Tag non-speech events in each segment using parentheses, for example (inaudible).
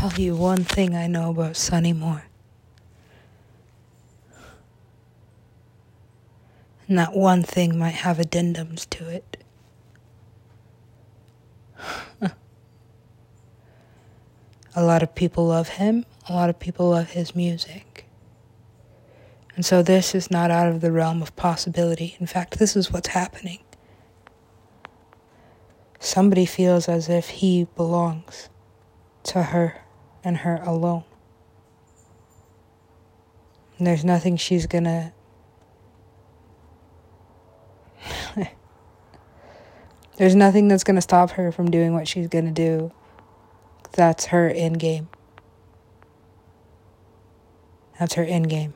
tell you one thing I know about Sonny Moore. And that one thing might have addendums to it. (laughs) a lot of people love him, a lot of people love his music. And so this is not out of the realm of possibility. In fact, this is what's happening. Somebody feels as if he belongs to her and her alone. There's nothing she's gonna. (laughs) there's nothing that's gonna stop her from doing what she's gonna do. That's her end game. That's her end game.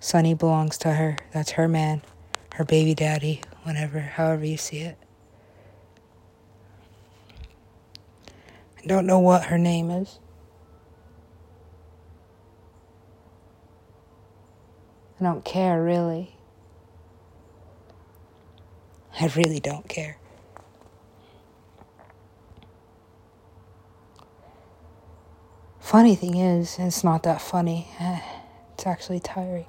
Sonny belongs to her. That's her man, her baby daddy, whatever, however you see it. I don't know what her name is. I don't care, really. I really don't care. Funny thing is, it's not that funny. (sighs) It's actually tiring.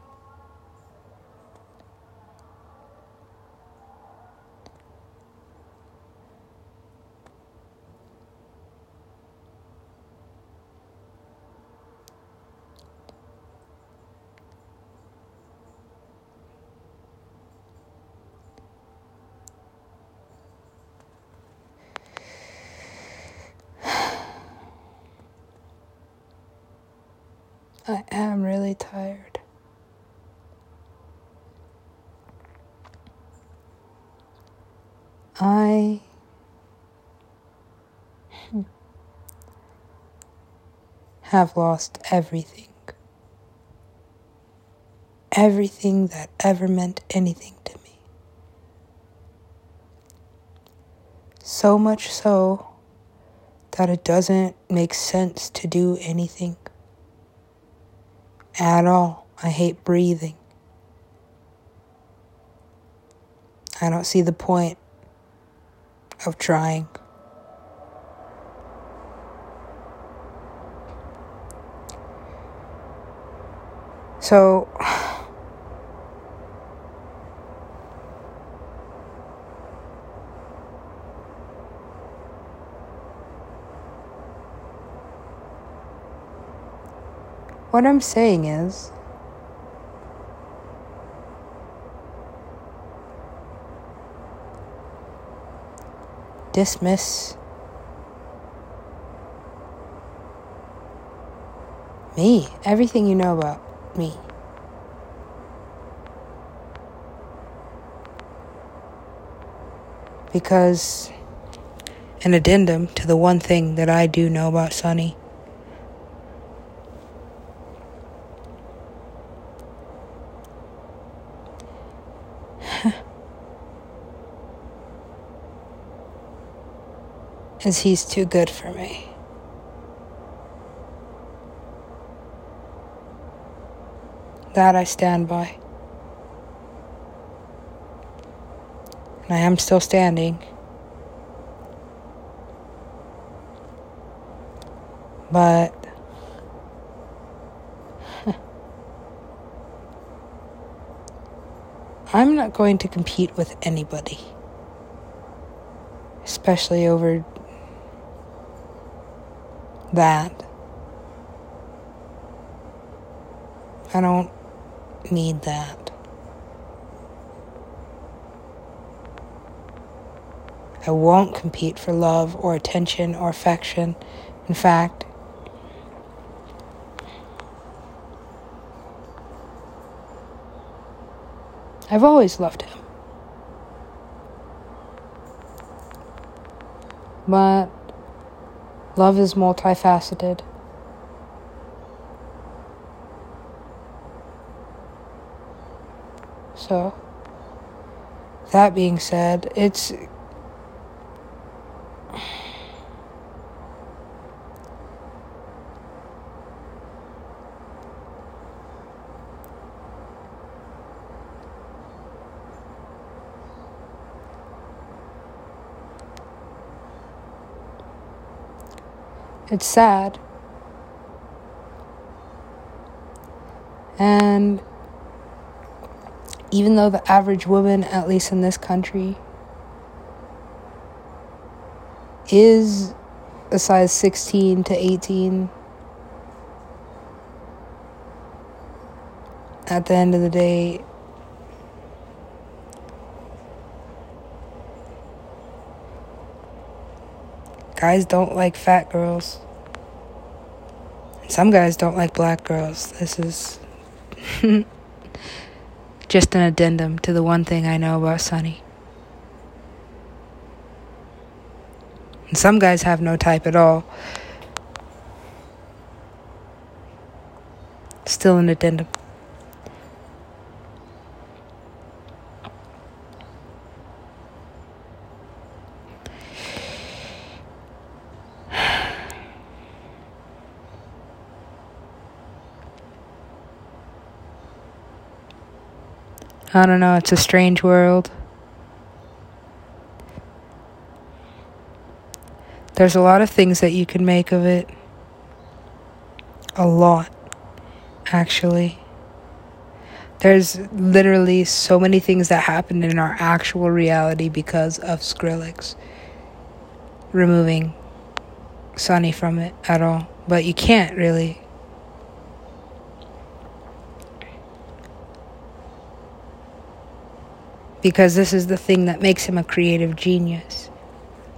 I am really tired. I have lost everything. Everything that ever meant anything to me. So much so that it doesn't make sense to do anything at all. I hate breathing. I don't see the point of trying. So, What I'm saying is, dismiss me, everything you know about me. Because an addendum to the one thing that I do know about Sonny is he's too good for me. That I stand by. And I am still standing. But (laughs) I'm not going to compete with anybody, especially over that. I don't need that. I won't compete for love or attention or affection. In fact, I've always loved him. But Love is multifaceted. So, that being said, it's. It's sad. And even though the average woman, at least in this country, is a size 16 to 18, at the end of the day, guys don't like fat girls. Some guys don't like black girls. This is (laughs) just an addendum to the one thing I know about Sonny. And some guys have no type at all. Still an addendum. I don't know, it's a strange world. There's a lot of things that you can make of it. A lot, actually. There's literally so many things that happened in our actual reality because of Skrillex removing Sonny from it at all. But you can't really. Because this is the thing that makes him a creative genius,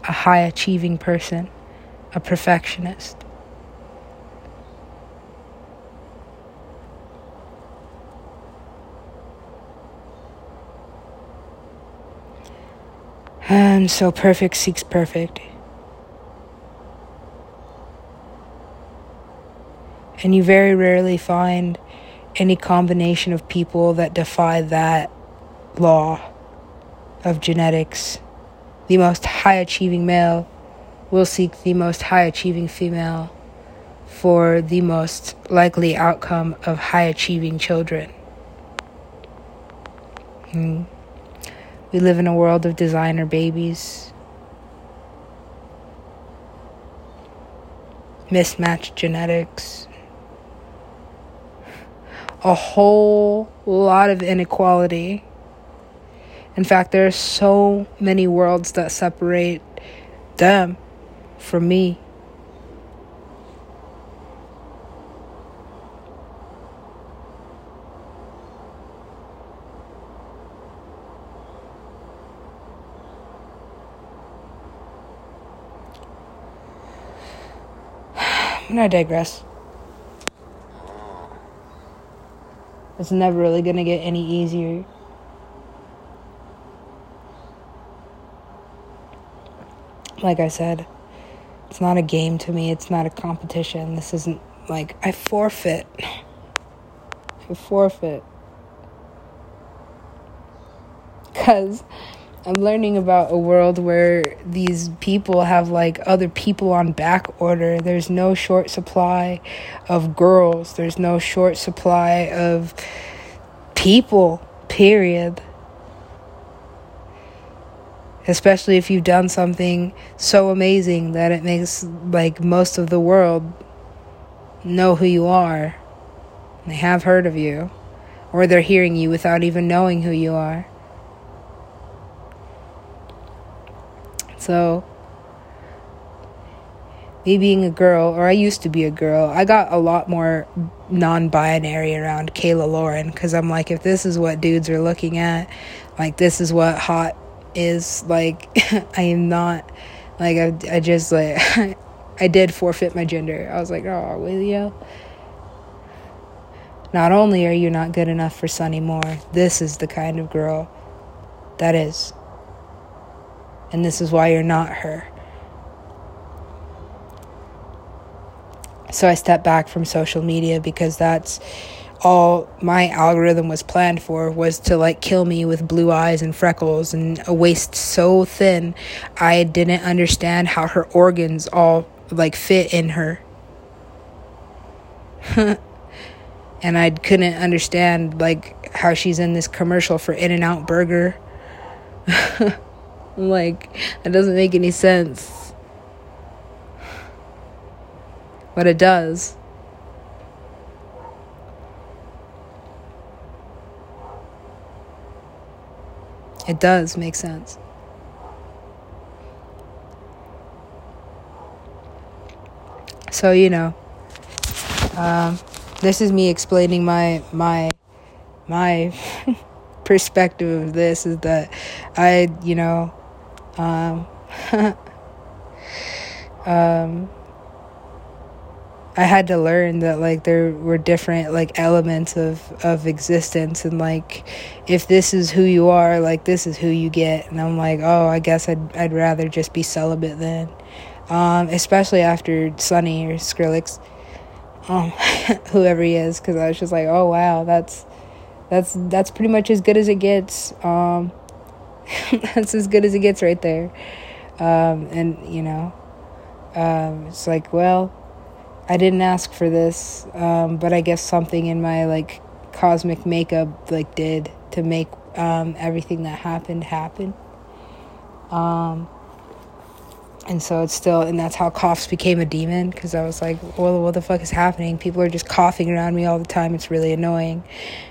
a high achieving person, a perfectionist. And so perfect seeks perfect. And you very rarely find any combination of people that defy that law of genetics. The most high achieving male will seek the most high achieving female for the most likely outcome of high achieving children. Hmm. We live in a world of designer babies, mismatched genetics, a whole lot of inequality in fact, there are so many worlds that separate them from me. (sighs) Gonna digress. It's never really gonna get any easier. Like I said, it's not a game to me. It's not a competition. This isn't like I forfeit. I forfeit. Because I'm learning about a world where these people have like other people on back order. There's no short supply of girls, there's no short supply of people, period especially if you've done something so amazing that it makes like most of the world know who you are. They have heard of you, or they're hearing you without even knowing who you are. So, me being a girl, or I used to be a girl, I got a lot more non binary around Kayla Lauren because I'm like, if this is what dudes are looking at, like, this is what hot is like (laughs) I am not like I, I just like (laughs) I did forfeit my gender. I was like, oh, will you? Not only are you not good enough for Sonny Moore, this is the kind of girl that is. And this is why you're not her. So I stepped back from social media because that's all my algorithm was planned for was to like kill me with blue eyes and freckles and a waist so thin I didn't understand how her organs all like fit in her. (laughs) and I couldn't understand like how she's in this commercial for In-N-Out Burger. (laughs) like that doesn't make any sense. But it does. It does make sense. So, you know, um, this is me explaining my my my (laughs) perspective of this is that I, you know, um, (laughs) um, I had to learn that like there were different like elements of of existence and like if this is who you are like this is who you get. And I'm like oh I guess I'd I'd rather just be celibate then. Um especially after Sonny or Skrillex um (laughs) whoever he is cuz I was just like oh wow that's that's that's pretty much as good as it gets. Um (laughs) that's as good as it gets right there. Um and you know um it's like well I didn't ask for this, um, but I guess something in my like cosmic makeup like did to make um, everything that happened happen. Um, and so it's still, and that's how coughs became a demon because I was like, well, what the fuck is happening? People are just coughing around me all the time. It's really annoying.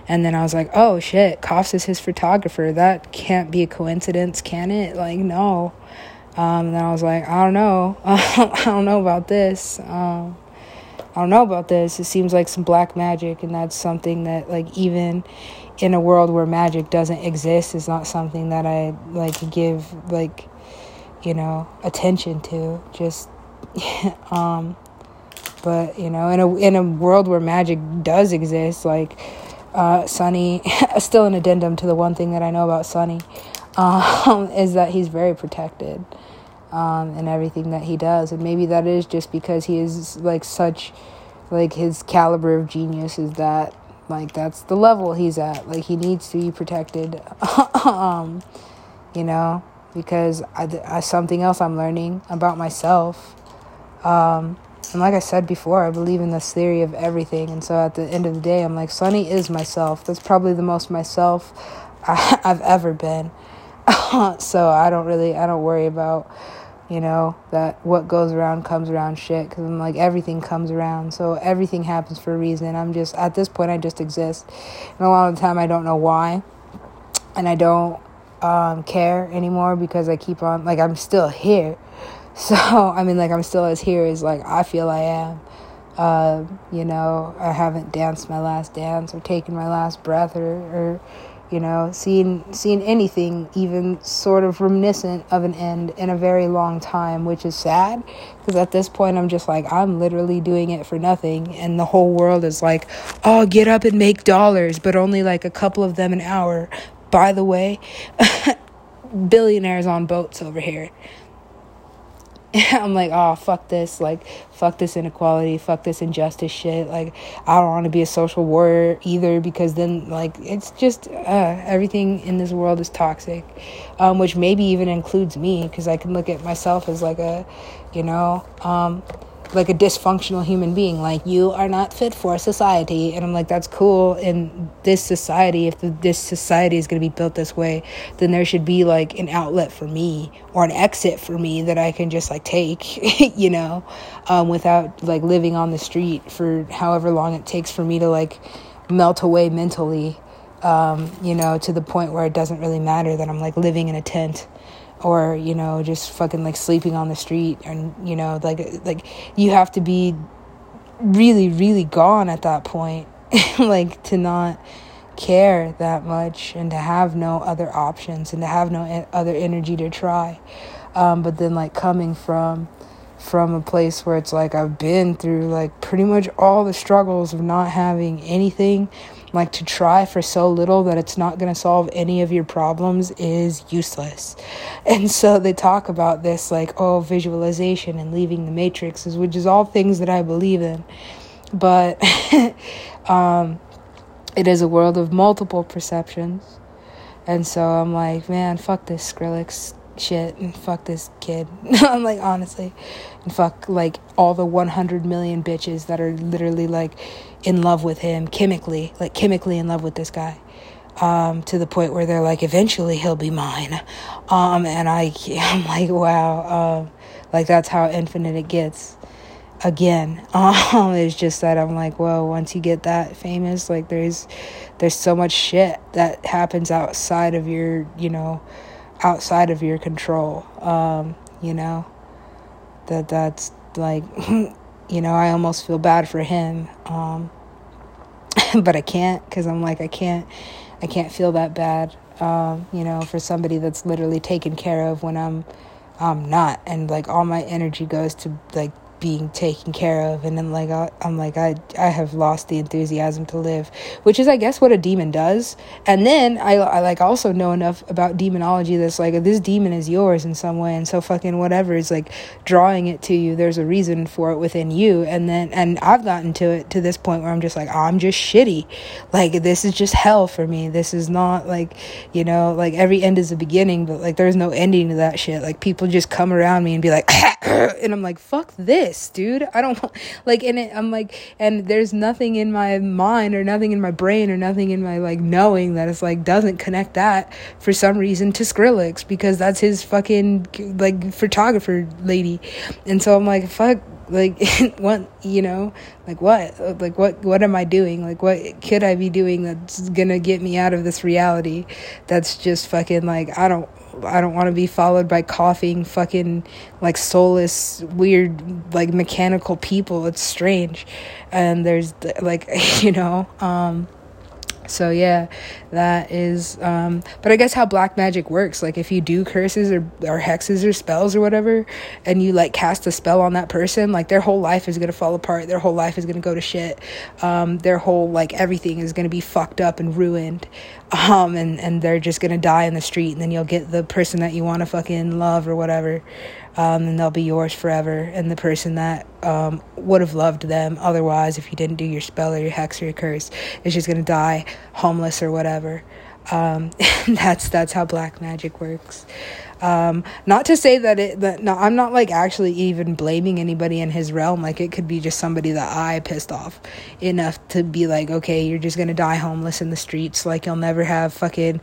And then I was like, oh shit, coughs is his photographer. That can't be a coincidence, can it? Like, no. Um, and then I was like, I don't know. (laughs) I don't know about this. Um, I don't know about this. It seems like some black magic, and that's something that, like, even in a world where magic doesn't exist, is not something that I like give like, you know, attention to. Just, (laughs) um, but you know, in a in a world where magic does exist, like, uh, Sonny, (laughs) still an addendum to the one thing that I know about Sonny, (laughs) um, is that he's very protected um, and everything that he does. And maybe that is just because he is like such, like his caliber of genius is that like that's the level he's at. Like he needs to be protected, (laughs) um, you know, because I, I something else I'm learning about myself. Um, and like I said before, I believe in this theory of everything. And so at the end of the day, I'm like, Sonny is myself. That's probably the most myself I, (laughs) I've ever been. (laughs) so I don't really, I don't worry about you know that what goes around comes around shit because i'm like everything comes around. So everything happens for a reason. I'm just at this point i just exist. And a lot of the time i don't know why. And i don't um, care anymore because i keep on like i'm still here. (laughs) So i mean like i'm still as here as like i feel i am. Uh, you know i haven't danced my last dance or taken my last breath or, or you know, seeing seeing anything even sort of reminiscent of an end in a very long time, which is sad because at this point I'm just like I'm literally doing it for nothing and the whole world is like, "Oh, get up and make dollars," but only like a couple of them an hour. By the way, (laughs) billionaires on boats over here. (laughs) I'm like, oh, fuck this. Like, fuck this inequality. Fuck this injustice shit. Like, I don't want to be a social warrior either because then, like, it's just uh, everything in this world is toxic, um, which maybe even includes me because I can look at myself as like a, you know, um, like a dysfunctional human being like you are not fit for society. And i'm like that's cool. In this society if this society is going to be built this way then there should be like an outlet for me or an exit for me that i can just like take (laughs) you know um, without like living on the street for however long it takes for me to like melt away mentally um, you know to the point where it doesn't really matter that i'm like living in a tent or you know just fucking like sleeping on the street and you know like like you have to be really really gone at that point (laughs) like to not care that much and to have no other options and to have no other energy to try. Um, but then like coming from from a place where it's like I've been through like pretty much all the struggles of not having anything like to try for so little that it's not going to solve any of your problems is useless. And so they talk about this like, oh, visualization and leaving the matrix, which is all things that I believe in. But (laughs) um, it is a world of multiple perceptions. And so I'm like, man, fuck this Skrillex shit and fuck this kid. (laughs) I'm like, honestly. And fuck like all the 100 million bitches that are literally like in love with him chemically, like chemically in love with this guy. Um, to the point where they're like, eventually he'll be mine. Um, and I, (laughs) I'm like, wow, um, like that's how infinite it gets. again. (laughs) Um, it's just that I'm like, well, once you get that famous, like there's there's so much shit that happens outside of your, you know, outside of your control. Um, you know, that that's like, (laughs) you know, I almost feel bad for him. Um, (laughs) but I can't because I'm like, I can't, I can't feel that bad. Um, you know, for somebody that's literally taken care of when I'm, I'm not, and like all my energy goes to like being taken care of. And then like I, am like I I have lost the enthusiasm to live which is I guess what a demon does. And then I, I like also know enough about demonology that's like this demon is yours in some way. And so fucking whatever is like drawing it to you there's a reason for it within you. And then and I've gotten to it to this point where I'm just like oh, I'm just shitty. Like this is just hell for me. This is not like you know like every end is a beginning but like there's no ending to that shit. Like people just come around me and be like (laughs) and I'm like fuck this this, dude. I don't want, like, and it, I'm like, and there's nothing in my mind or nothing in my brain or nothing in my, like, knowing that it's like, doesn't connect that for some reason to Skrillex because that's his fucking, like, photographer lady. And so I'm like, fuck, like (laughs) what you know like what like what what am i doing like what could i be doing that's gonna get me out of this reality that's just fucking like i don't I don't want to be followed by coughing, fucking like soulless, weird, like mechanical people. It's strange. And there's like, (laughs) you know, um, so yeah, that is. Um, but I guess how black magic works, like if you do curses or or hexes or spells or whatever, and you like cast a spell on that person, like their whole life is gonna fall apart. Their whole life is gonna go to shit. Um, their whole like everything is gonna be fucked up and ruined. Um, and and they're just gonna die in the street, and then you'll get the person that you want to fucking love or whatever um, and they'll be yours forever. And the person that um, would have loved them otherwise, if you didn't do your spell or your hex or your curse, is just gonna die homeless or whatever. Um, (laughs) that's that's how black magic works. Um, not to say that it that no, I'm not like actually even blaming anybody in his realm. Like it could be just somebody that I pissed off enough to be like, okay, you're just gonna die homeless in the streets. Like you'll never have fucking,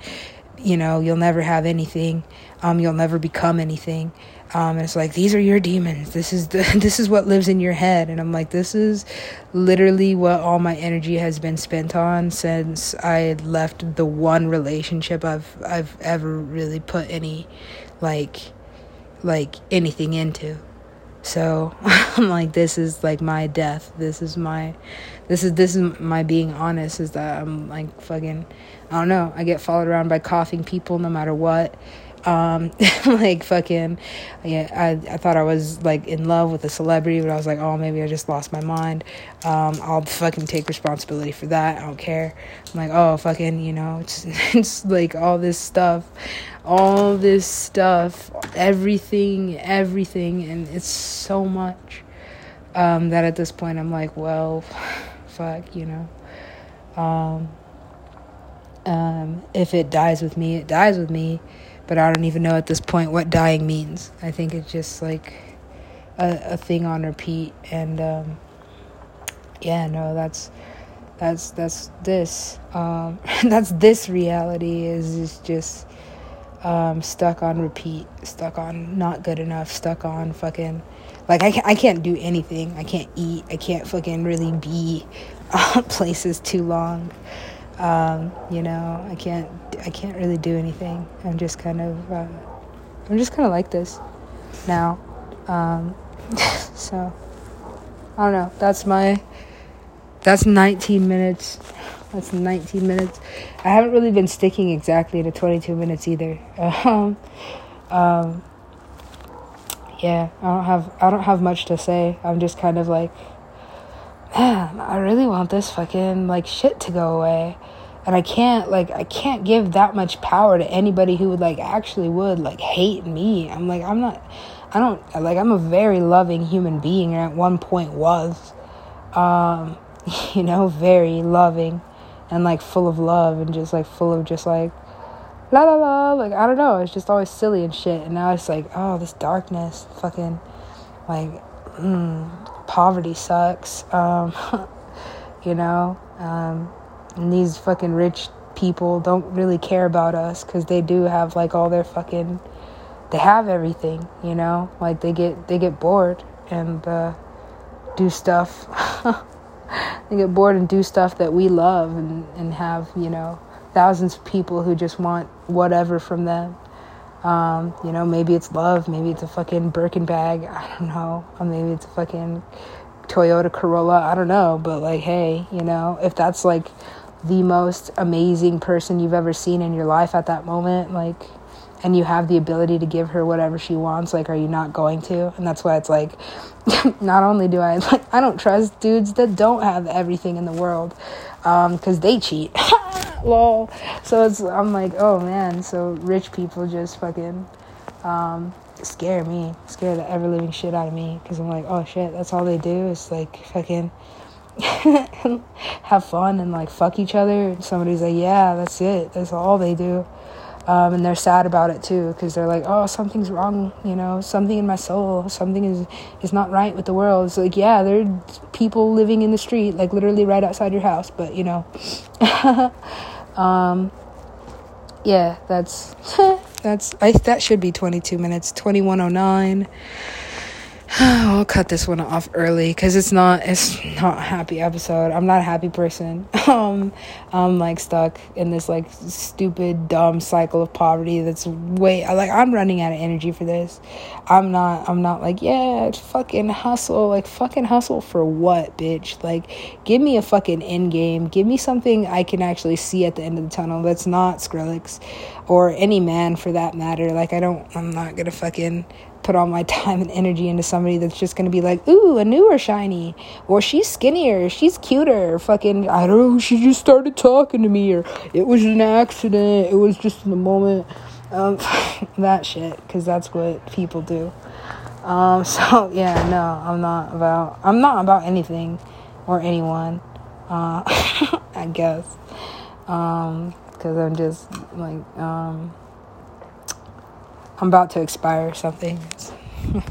you know, you'll never have anything. Um, you'll never become anything. Um, it's like these are your demons. This is the (laughs) this is what lives in your head. And I'm like, this is literally what all my energy has been spent on since I left the one relationship I've I've ever really put any like like anything into. So (laughs) I'm like, this is like my death. This is my this is this is my being honest. Is that I'm like fucking I don't know. I get followed around by coughing people no matter what um, (laughs) like fucking, yeah, I, I thought I was like in love with a celebrity, but I was like, oh, maybe I just lost my mind. Um, I'll fucking take responsibility for that. I don't care. I'm like, oh, fucking, you know, (laughs) it's, it's like all this stuff, all this stuff, everything, everything, and it's so much um, that at this point I'm like, well, (sighs) fuck, you know. Um, um, if it dies with me, it dies with me but I don't even know at this point what dying means. I think it's just like a, a thing on repeat, and um, yeah, no, that's that's that's this. Um, (laughs) that's this reality is is just um, stuck on repeat, stuck on not good enough, stuck on fucking like I can't, I can't do anything. I can't eat. I can't fucking really be (laughs) places too long. Um, you know, I can't I can't really do anything. I'm just kind of uh, I'm just kind of like this now. Um, (laughs) so I don't know. That's my that's 19 minutes. That's 19 minutes. I haven't really been sticking exactly to 22 minutes either. (laughs) Um, um, yeah, I don't have I don't have much to say. I'm just kind of like man, (sighs) I really want this fucking like shit to go away. And I can't like I can't give that much power to anybody who would like actually would like hate me. I'm like I'm not I don't like I'm a very loving human being and at one point was um (laughs) you know, very loving and like full of love and just like full of just like la la la like I don't know, it's just always silly and shit and now it's like oh this darkness fucking like mm, poverty sucks. Um, (laughs) you know, um, and these fucking rich people don't really care about us because they do have like all their fucking, they have everything. You know, like they get they get bored and uh, do stuff. (laughs) they get bored and do stuff that we love and, and have, you know, thousands of people who just want whatever from them. Um, you know, maybe it's love, maybe it's a fucking Birkin bag, I don't know, or maybe it's a fucking Toyota Corolla, I don't know, but like, hey, you know, if that's like the most amazing person you've ever seen in your life at that moment, like, and you have the ability to give her whatever she wants, like, are you not going to? And that's why it's like, (laughs) not only do I, like, I don't trust dudes that don't have everything in the world, um, cause they cheat. (laughs) lol. So it's I'm like, oh man. So rich people just fucking um, scare me, scare the ever living shit out of me, because I'm like, oh shit, that's all they do is like fucking (laughs) have fun and like fuck each other. And somebody's like, yeah, that's it. That's all they do. Um, and they're sad about it too because they're like oh something's wrong you know something in my soul something is is not right with the world it's like yeah there are people living in the street like literally right outside your house but you know (laughs) um, yeah that's (laughs) that's I, that should be 22 minutes 2109 (sighs) I'll cut this one off early because it's not it's not a happy episode. I'm not a happy person. (laughs) Um, I'm like stuck in this like stupid dumb cycle of poverty that's way like I'm running out of energy for this. I'm not I'm not like yeah fucking hustle like fucking hustle for what bitch like give me a fucking end game. Give me something I can actually see at the end of the tunnel. That's not Skrillex or any man for that matter. Like I don't I'm not gonna fucking put all my (laughs) time and energy into somebody that's just gonna be like, ooh, a newer shiny, or she's skinnier, she's cuter, fucking, I don't know, she just started talking to me, or it was an accident, it was just in the moment, um, (laughs) that shit, because that's what people do. Um, (laughs) so yeah, no, I'm not about, I'm not about anything or anyone, uh, I guess, um, because I'm just like, um, I'm about to expire or something. (laughs)